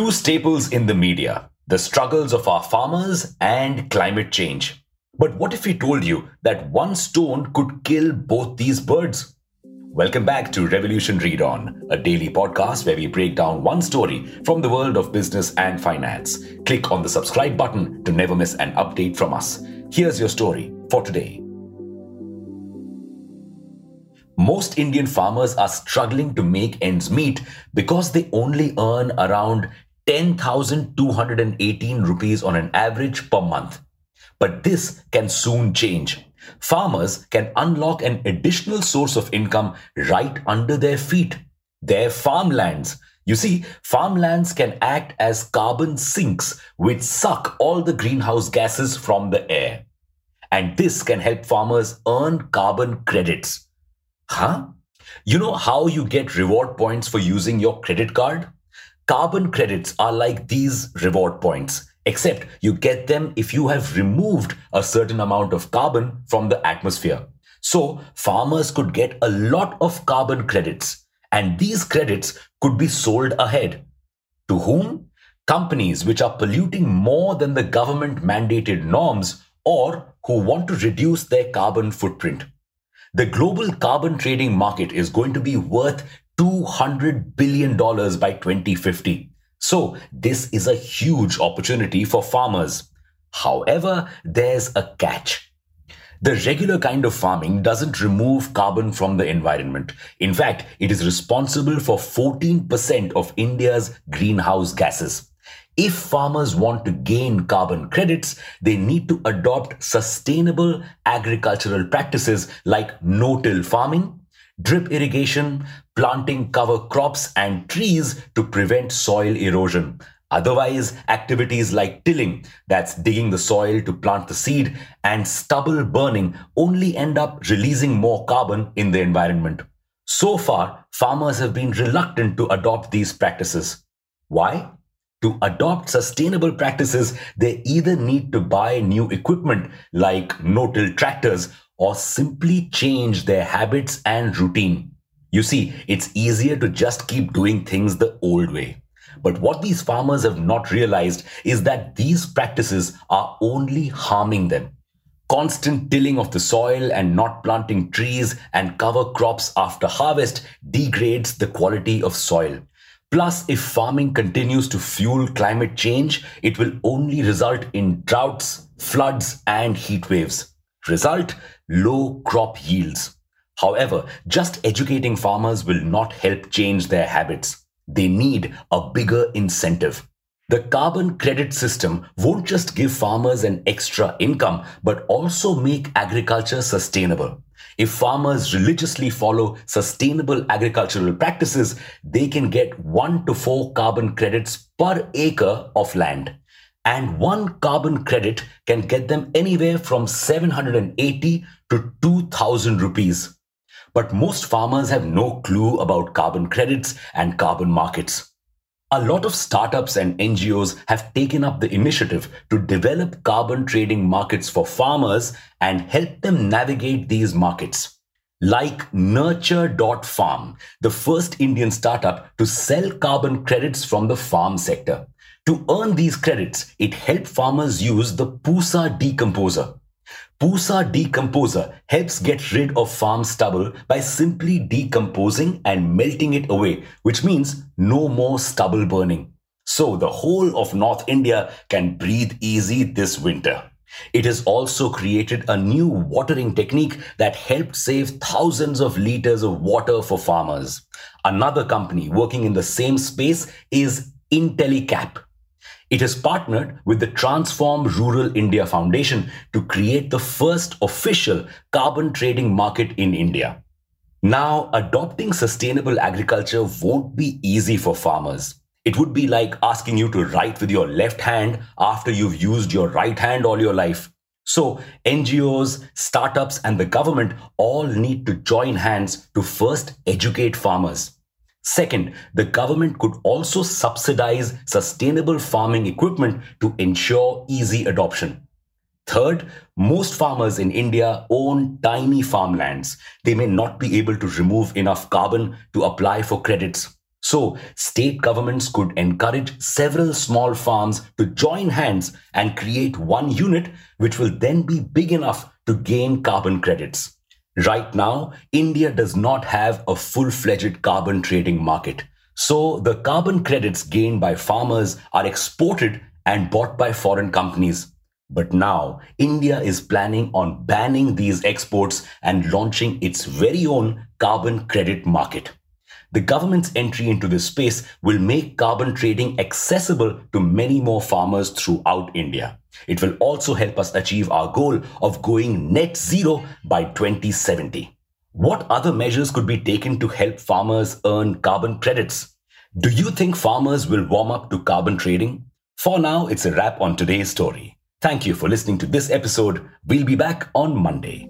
Two staples in the media the struggles of our farmers and climate change. But what if we told you that one stone could kill both these birds? Welcome back to Revolution Read On, a daily podcast where we break down one story from the world of business and finance. Click on the subscribe button to never miss an update from us. Here's your story for today. Most Indian farmers are struggling to make ends meet because they only earn around 10,218 rupees on an average per month. But this can soon change. Farmers can unlock an additional source of income right under their feet their farmlands. You see, farmlands can act as carbon sinks which suck all the greenhouse gases from the air. And this can help farmers earn carbon credits. Huh? You know how you get reward points for using your credit card? Carbon credits are like these reward points, except you get them if you have removed a certain amount of carbon from the atmosphere. So, farmers could get a lot of carbon credits, and these credits could be sold ahead. To whom? Companies which are polluting more than the government mandated norms or who want to reduce their carbon footprint. The global carbon trading market is going to be worth $200 billion by 2050. So, this is a huge opportunity for farmers. However, there's a catch. The regular kind of farming doesn't remove carbon from the environment. In fact, it is responsible for 14% of India's greenhouse gases. If farmers want to gain carbon credits, they need to adopt sustainable agricultural practices like no-till farming, drip irrigation, planting cover crops and trees to prevent soil erosion. Otherwise, activities like tilling, that's digging the soil to plant the seed, and stubble burning only end up releasing more carbon in the environment. So far, farmers have been reluctant to adopt these practices. Why? To adopt sustainable practices, they either need to buy new equipment like no-till tractors or simply change their habits and routine. You see, it's easier to just keep doing things the old way. But what these farmers have not realized is that these practices are only harming them. Constant tilling of the soil and not planting trees and cover crops after harvest degrades the quality of soil. Plus, if farming continues to fuel climate change, it will only result in droughts, floods, and heat waves. Result low crop yields. However, just educating farmers will not help change their habits. They need a bigger incentive. The carbon credit system won't just give farmers an extra income, but also make agriculture sustainable. If farmers religiously follow sustainable agricultural practices, they can get 1 to 4 carbon credits per acre of land. And one carbon credit can get them anywhere from 780 to 2000 rupees. But most farmers have no clue about carbon credits and carbon markets. A lot of startups and NGOs have taken up the initiative to develop carbon trading markets for farmers and help them navigate these markets. Like Nurture.farm, the first Indian startup to sell carbon credits from the farm sector. To earn these credits, it helped farmers use the Pusa decomposer, Pusa decomposer helps get rid of farm stubble by simply decomposing and melting it away, which means no more stubble burning. So the whole of North India can breathe easy this winter. It has also created a new watering technique that helped save thousands of liters of water for farmers. Another company working in the same space is Intellecap. It has partnered with the Transform Rural India Foundation to create the first official carbon trading market in India. Now, adopting sustainable agriculture won't be easy for farmers. It would be like asking you to write with your left hand after you've used your right hand all your life. So, NGOs, startups, and the government all need to join hands to first educate farmers. Second, the government could also subsidize sustainable farming equipment to ensure easy adoption. Third, most farmers in India own tiny farmlands. They may not be able to remove enough carbon to apply for credits. So, state governments could encourage several small farms to join hands and create one unit, which will then be big enough to gain carbon credits. Right now, India does not have a full fledged carbon trading market. So, the carbon credits gained by farmers are exported and bought by foreign companies. But now, India is planning on banning these exports and launching its very own carbon credit market. The government's entry into this space will make carbon trading accessible to many more farmers throughout India. It will also help us achieve our goal of going net zero by 2070. What other measures could be taken to help farmers earn carbon credits? Do you think farmers will warm up to carbon trading? For now, it's a wrap on today's story. Thank you for listening to this episode. We'll be back on Monday.